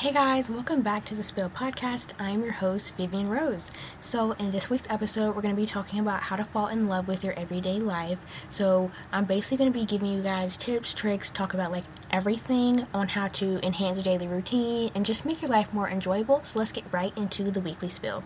Hey guys, welcome back to the Spill Podcast. I'm your host, Vivian Rose. So, in this week's episode, we're going to be talking about how to fall in love with your everyday life. So, I'm basically going to be giving you guys tips, tricks, talk about like everything on how to enhance your daily routine and just make your life more enjoyable. So, let's get right into the weekly spill.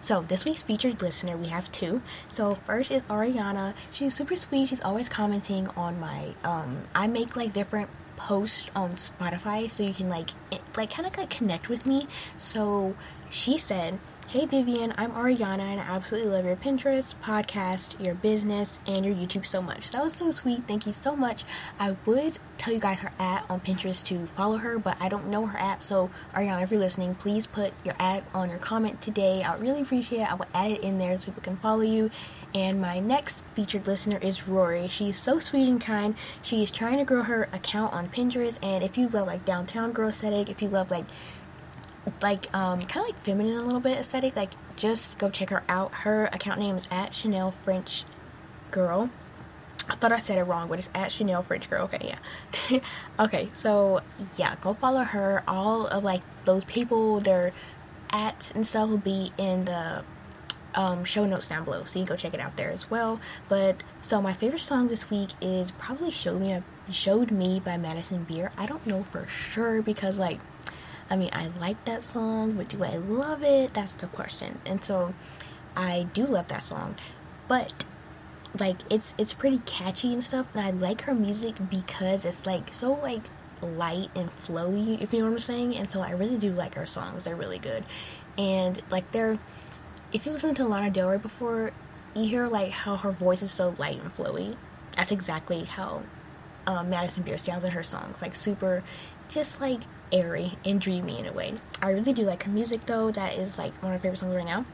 So, this week's featured listener, we have two. So, first is Arianna. She's super sweet. She's always commenting on my, um, I make like different post on Spotify so you can like it, like kind of like connect with me. So she said, "Hey Vivian, I'm Arianna and I absolutely love your Pinterest, podcast, your business, and your YouTube so much." That was so sweet. Thank you so much. I would tell you guys her at on Pinterest to follow her, but I don't know her at. So Arianna, if you're listening, please put your ad on your comment today. I would really appreciate it. I will add it in there so people can follow you and my next featured listener is Rory. She's so sweet and kind. She's trying to grow her account on Pinterest. And if you love like downtown girl aesthetic, if you love like like um kind of like feminine a little bit aesthetic, like just go check her out. Her account name is at Chanel French Girl. I thought I said it wrong, but it's at Chanel French Girl. Okay, yeah. okay, so yeah, go follow her. All of like those people, their ads and stuff will be in the um, show notes down below, so you can go check it out there as well. But so my favorite song this week is probably "Showed Me" "Showed Me" by Madison Beer. I don't know for sure because like, I mean, I like that song, but do I love it? That's the question. And so, I do love that song, but like it's it's pretty catchy and stuff, and I like her music because it's like so like light and flowy, if you know what I'm saying. And so I really do like her songs; they're really good, and like they're if you listen to Lana Del Rey before, you hear like how her voice is so light and flowy. That's exactly how uh, Madison Beer sounds in her songs, like super, just like airy and dreamy in a way. I really do like her music though. That is like one of my favorite songs right now.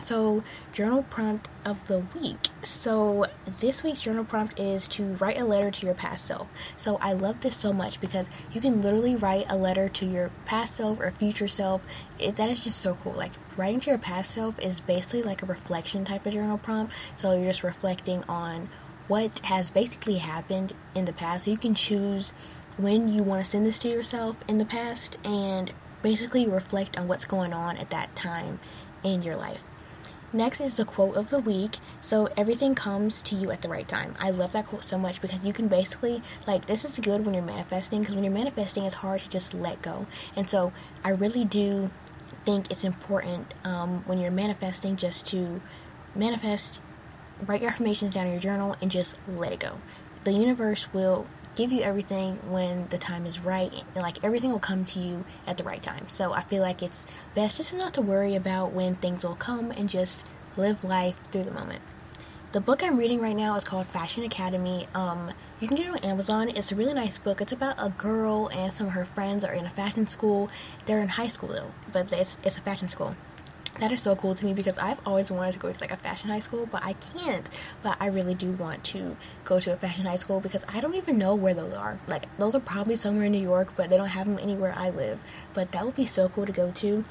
So, journal prompt of the week. So, this week's journal prompt is to write a letter to your past self. So, I love this so much because you can literally write a letter to your past self or future self. It, that is just so cool. Like, writing to your past self is basically like a reflection type of journal prompt. So, you're just reflecting on what has basically happened in the past. So, you can choose when you want to send this to yourself in the past and basically reflect on what's going on at that time in your life. Next is the quote of the week. So everything comes to you at the right time. I love that quote so much because you can basically like this is good when you're manifesting because when you're manifesting it's hard to just let go. And so I really do think it's important um, when you're manifesting just to manifest, write your affirmations down in your journal and just let it go. The universe will give you everything when the time is right like everything will come to you at the right time. So i feel like it's best just not to worry about when things will come and just live life through the moment. The book i'm reading right now is called fashion academy. Um, you can get it on amazon. It's a really nice book. It's about a girl and some of her friends are in a fashion school. They're in high school though but it's, it's a fashion school that is so cool to me because I've always wanted to go to like a fashion high school, but I can't. But I really do want to go to a fashion high school because I don't even know where those are. Like those are probably somewhere in New York, but they don't have them anywhere I live. But that would be so cool to go to.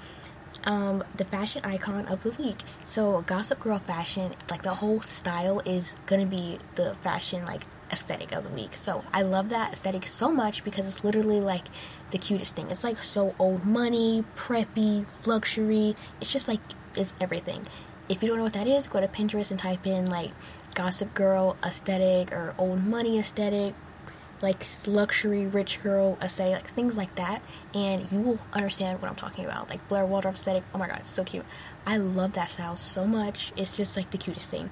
Um, the fashion icon of the week. So Gossip Girl fashion, like the whole style is gonna be the fashion like aesthetic of the week. So I love that aesthetic so much because it's literally like the cutest thing. It's like so old money, preppy, luxury. It's just like it's everything. If you don't know what that is, go to Pinterest and type in like gossip girl aesthetic or old money aesthetic, like luxury rich girl aesthetic, like things like that, and you will understand what I'm talking about. Like Blair Waldorf aesthetic. Oh my god, it's so cute. I love that style so much. It's just like the cutest thing.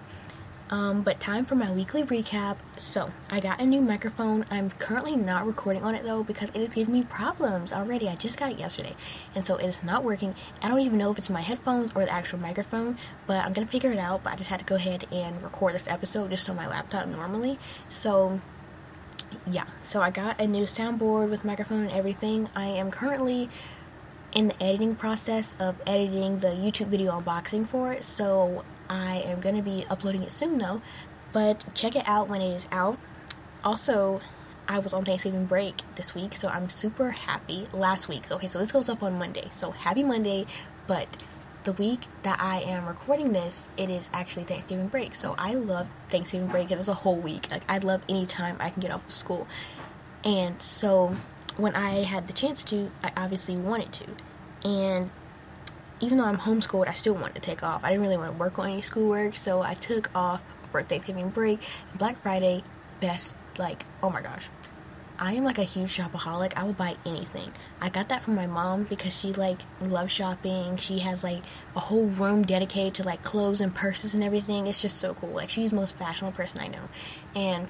Um, but time for my weekly recap. So, I got a new microphone. I'm currently not recording on it though because it is giving me problems already. I just got it yesterday. And so it is not working. I don't even know if it's my headphones or the actual microphone, but I'm gonna figure it out. But I just had to go ahead and record this episode just on my laptop normally. So, yeah. So, I got a new soundboard with microphone and everything. I am currently in the editing process of editing the YouTube video unboxing for it. So, I am going to be uploading it soon though, but check it out when it is out. Also, I was on Thanksgiving break this week, so I'm super happy. Last week, okay, so this goes up on Monday, so happy Monday, but the week that I am recording this, it is actually Thanksgiving break. So I love Thanksgiving break because it's a whole week. Like I love any time I can get off of school. And so when I had the chance to, I obviously wanted to. And even though I'm homeschooled, I still wanted to take off. I didn't really want to work on any schoolwork, so I took off for Thanksgiving break. Black Friday, best, like, oh my gosh. I am like a huge shopaholic. I will buy anything. I got that from my mom because she like loves shopping. She has like a whole room dedicated to like clothes and purses and everything. It's just so cool. Like she's the most fashionable person I know. And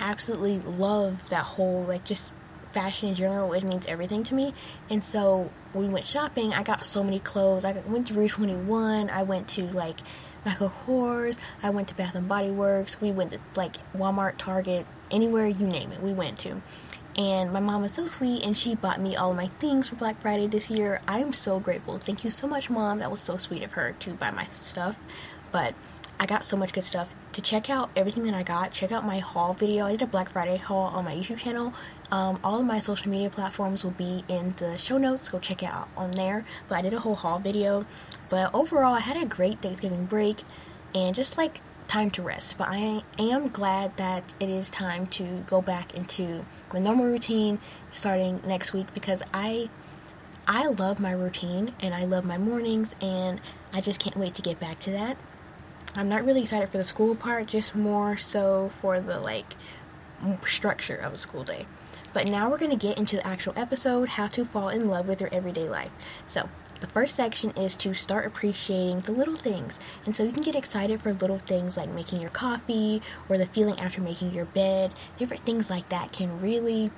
I absolutely love that whole like just fashion in general, it means everything to me. And so we went shopping, I got so many clothes. I went to Rue 21. I went to like Michael Kors. I went to Bath and Body Works. We went to like Walmart, Target, anywhere you name it. We went to. And my mom was so sweet, and she bought me all my things for Black Friday this year. I am so grateful. Thank you so much, mom. That was so sweet of her to buy my stuff. But I got so much good stuff. To check out everything that I got, check out my haul video. I did a Black Friday haul on my YouTube channel. Um, all of my social media platforms will be in the show notes. Go check it out on there. But I did a whole haul video. But overall, I had a great Thanksgiving break and just like time to rest. But I am glad that it is time to go back into my normal routine starting next week because I I love my routine and I love my mornings and I just can't wait to get back to that. I'm not really excited for the school part, just more so for the like structure of a school day. But now we're going to get into the actual episode how to fall in love with your everyday life. So, the first section is to start appreciating the little things. And so you can get excited for little things like making your coffee or the feeling after making your bed. Different things like that can really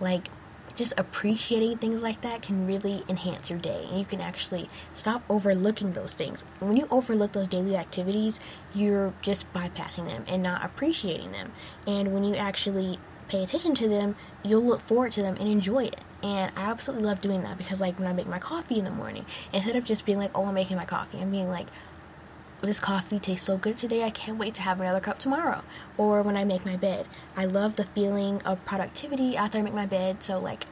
like just appreciating things like that can really enhance your day and you can actually stop overlooking those things when you overlook those daily activities you're just bypassing them and not appreciating them and when you actually pay attention to them you'll look forward to them and enjoy it and i absolutely love doing that because like when i make my coffee in the morning instead of just being like oh i'm making my coffee i'm being like this coffee tastes so good today. I can't wait to have another cup tomorrow. Or when I make my bed. I love the feeling of productivity after I make my bed. So, like,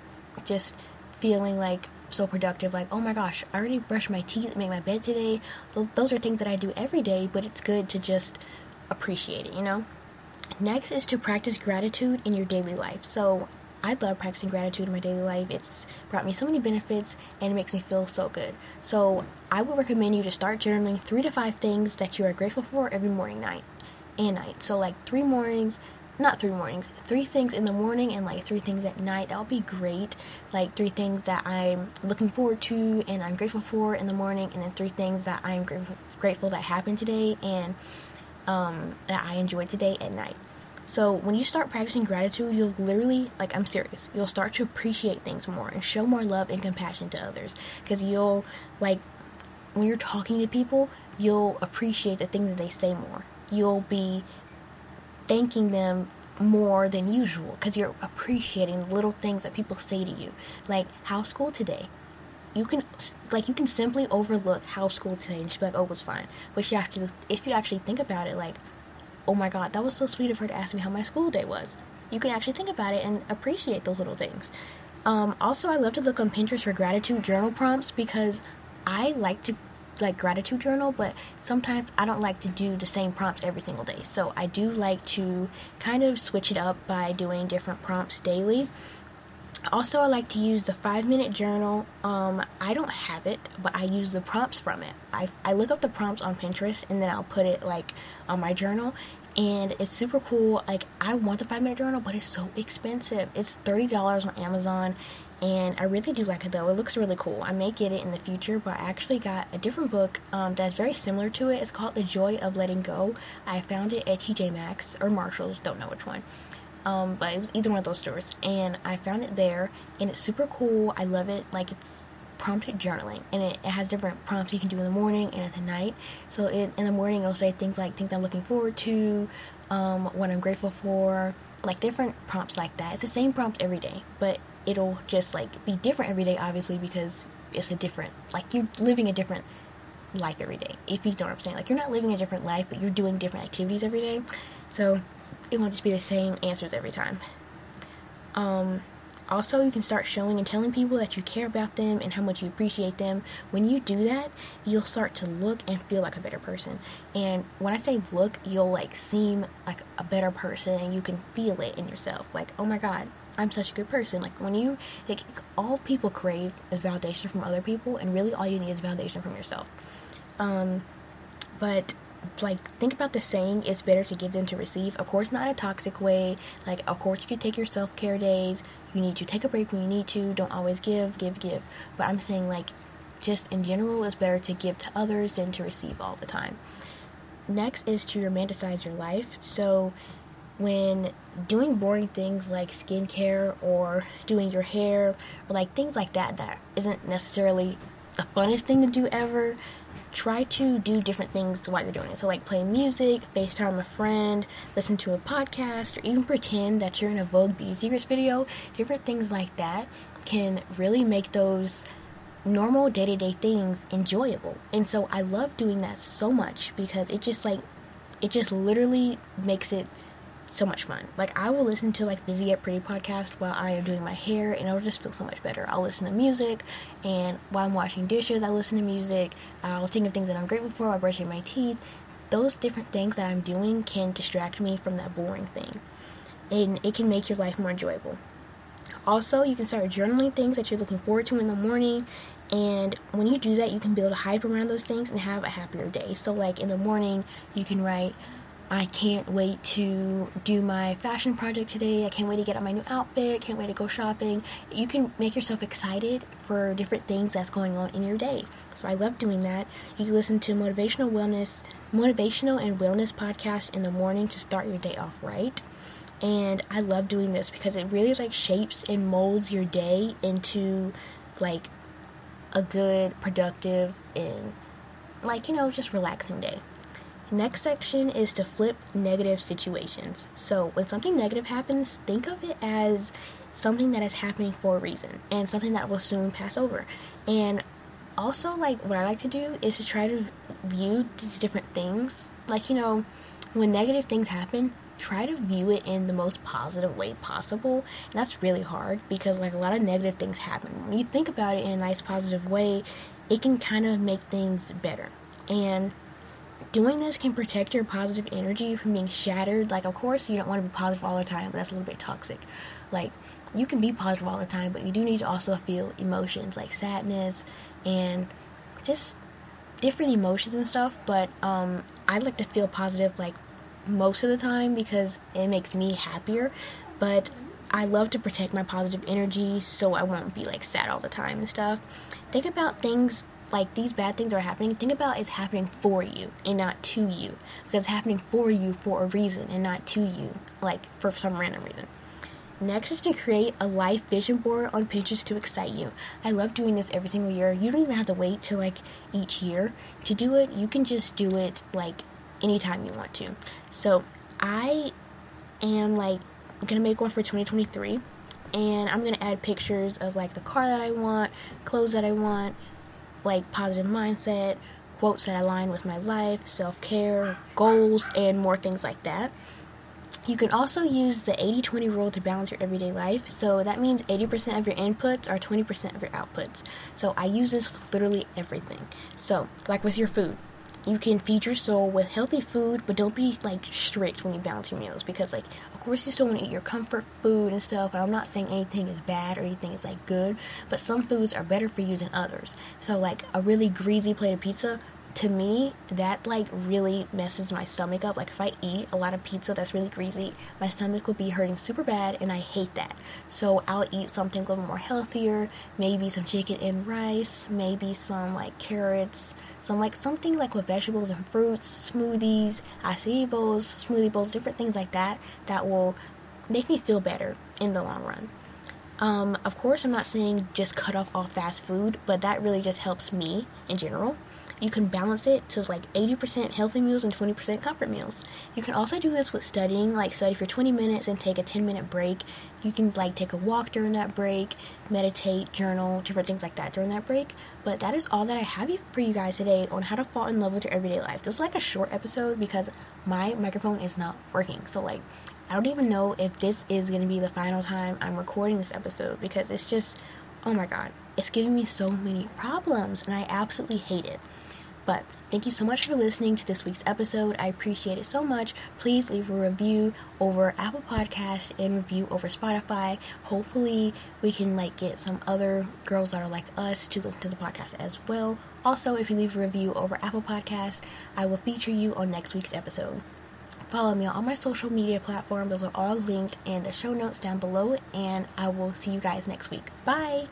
just feeling like so productive. Like, oh my gosh, I already brushed my teeth, and made my bed today. Those are things that I do every day, but it's good to just appreciate it, you know? Next is to practice gratitude in your daily life. So, I love practicing gratitude in my daily life. It's brought me so many benefits and it makes me feel so good. So, I would recommend you to start journaling three to five things that you are grateful for every morning, night, and night. So, like three mornings, not three mornings, three things in the morning and like three things at night. That would be great. Like three things that I'm looking forward to and I'm grateful for in the morning, and then three things that I'm grateful, grateful that happened today and um, that I enjoyed today at night. So when you start practicing gratitude, you'll literally, like, I'm serious, you'll start to appreciate things more and show more love and compassion to others. Because you'll, like, when you're talking to people, you'll appreciate the things that they say more. You'll be thanking them more than usual because you're appreciating the little things that people say to you. Like, how's school today? You can like you can simply overlook how school just be like, oh, it was fine. But you to, if you actually think about it, like, oh my god, that was so sweet of her to ask me how my school day was. You can actually think about it and appreciate those little things. Um, also, I love to look on Pinterest for gratitude journal prompts because I like to like gratitude journal, but sometimes I don't like to do the same prompts every single day. So I do like to kind of switch it up by doing different prompts daily. Also, I like to use the five minute journal. Um, I don't have it, but I use the prompts from it. I, I look up the prompts on Pinterest and then I'll put it like on my journal. And it's super cool. Like, I want the five minute journal, but it's so expensive. It's $30 on Amazon and I really do like it though. It looks really cool. I may get it in the future, but I actually got a different book um, that's very similar to it. It's called The Joy of Letting Go. I found it at TJ Maxx or Marshalls, don't know which one. Um, but it was either one of those stores, and I found it there, and it's super cool. I love it. Like it's prompted journaling, and it, it has different prompts you can do in the morning and at the night. So it, in the morning, it'll say things like things I'm looking forward to, um, what I'm grateful for, like different prompts like that. It's the same prompt every day, but it'll just like be different every day, obviously, because it's a different, like you're living a different life every day. If you know what I'm saying, like you're not living a different life, but you're doing different activities every day. So it won't just be the same answers every time. Um, also, you can start showing and telling people that you care about them and how much you appreciate them. When you do that, you'll start to look and feel like a better person. And when I say look, you'll like seem like a better person and you can feel it in yourself. Like, oh my god, I'm such a good person. Like when you like all people crave is validation from other people and really all you need is validation from yourself. Um but like think about the saying it's better to give than to receive. Of course not in a toxic way. Like of course you can take your self-care days. You need to take a break when you need to. Don't always give give give. But i'm saying like just in general it's better to give to others than to receive all the time. Next is to romanticize your life. So when doing boring things like skincare or doing your hair or like things like that that isn't necessarily the funnest thing to do ever try to do different things while you're doing it. So, like play music, FaceTime a friend, listen to a podcast, or even pretend that you're in a Vogue Beauty Secrets video. Different things like that can really make those normal day to day things enjoyable. And so, I love doing that so much because it just like, it just literally makes it so much fun. Like I will listen to like Busy Yet Pretty podcast while I am doing my hair and it'll just feel so much better. I'll listen to music and while I'm washing dishes I listen to music. I'll think of things that I'm grateful for while brushing my teeth. Those different things that I'm doing can distract me from that boring thing. And it can make your life more enjoyable. Also, you can start journaling things that you're looking forward to in the morning and when you do that, you can build a hype around those things and have a happier day. So, like in the morning, you can write, I can't wait to do my fashion project today. I can't wait to get on my new outfit. Can't wait to go shopping. You can make yourself excited for different things that's going on in your day. So I love doing that. You can listen to motivational wellness, motivational and wellness podcast in the morning to start your day off right. And I love doing this because it really like shapes and molds your day into like a good, productive, and like you know just relaxing day. Next section is to flip negative situations. So, when something negative happens, think of it as something that is happening for a reason and something that will soon pass over. And also, like, what I like to do is to try to view these different things. Like, you know, when negative things happen, try to view it in the most positive way possible. And that's really hard because, like, a lot of negative things happen. When you think about it in a nice, positive way, it can kind of make things better. And doing this can protect your positive energy from being shattered. Like, of course, you don't want to be positive all the time, that's a little bit toxic. Like, you can be positive all the time, but you do need to also feel emotions like sadness and just different emotions and stuff. But um, I like to feel positive like most of the time because it makes me happier. But I love to protect my positive energy so I won't be like sad all the time and stuff. Think about things like these bad things are happening, think about it's happening for you and not to you. Because it's happening for you for a reason and not to you, like for some random reason. Next is to create a life vision board on Pinterest to excite you. I love doing this every single year. You don't even have to wait till like each year to do it. You can just do it like anytime you want to. So I am like gonna make one for 2023 and I'm gonna add pictures of like the car that I want, clothes that I want, like positive mindset, quotes that align with my life, self care, goals, and more things like that. You can also use the 80 20 rule to balance your everyday life. So that means 80% of your inputs are 20% of your outputs. So I use this with literally everything. So, like with your food, you can feed your soul with healthy food, but don't be like strict when you balance your meals because, like, of course, you still want to eat your comfort food and stuff. And I'm not saying anything is bad or anything is like good, but some foods are better for you than others. So, like, a really greasy plate of pizza to me, that like really messes my stomach up. Like if I eat a lot of pizza that's really greasy, my stomach will be hurting super bad, and I hate that. So I'll eat something a little more healthier, maybe some chicken and rice, maybe some like carrots, some like something like with vegetables and fruits, smoothies, acai bowls, smoothie bowls, different things like that that will make me feel better in the long run. Um, of course, I'm not saying just cut off all fast food, but that really just helps me in general you can balance it to like 80% healthy meals and 20% comfort meals. You can also do this with studying, like study for 20 minutes and take a 10 minute break. You can like take a walk during that break, meditate, journal, different things like that during that break. But that is all that I have for you guys today on how to fall in love with your everyday life. This is like a short episode because my microphone is not working. So like I don't even know if this is going to be the final time I'm recording this episode because it's just oh my god, it's giving me so many problems and I absolutely hate it. But thank you so much for listening to this week's episode. I appreciate it so much. Please leave a review over Apple Podcasts and review over Spotify. Hopefully, we can like get some other girls that are like us to listen to the podcast as well. Also, if you leave a review over Apple Podcasts, I will feature you on next week's episode. Follow me on all my social media platforms. Those are all linked in the show notes down below, and I will see you guys next week. Bye!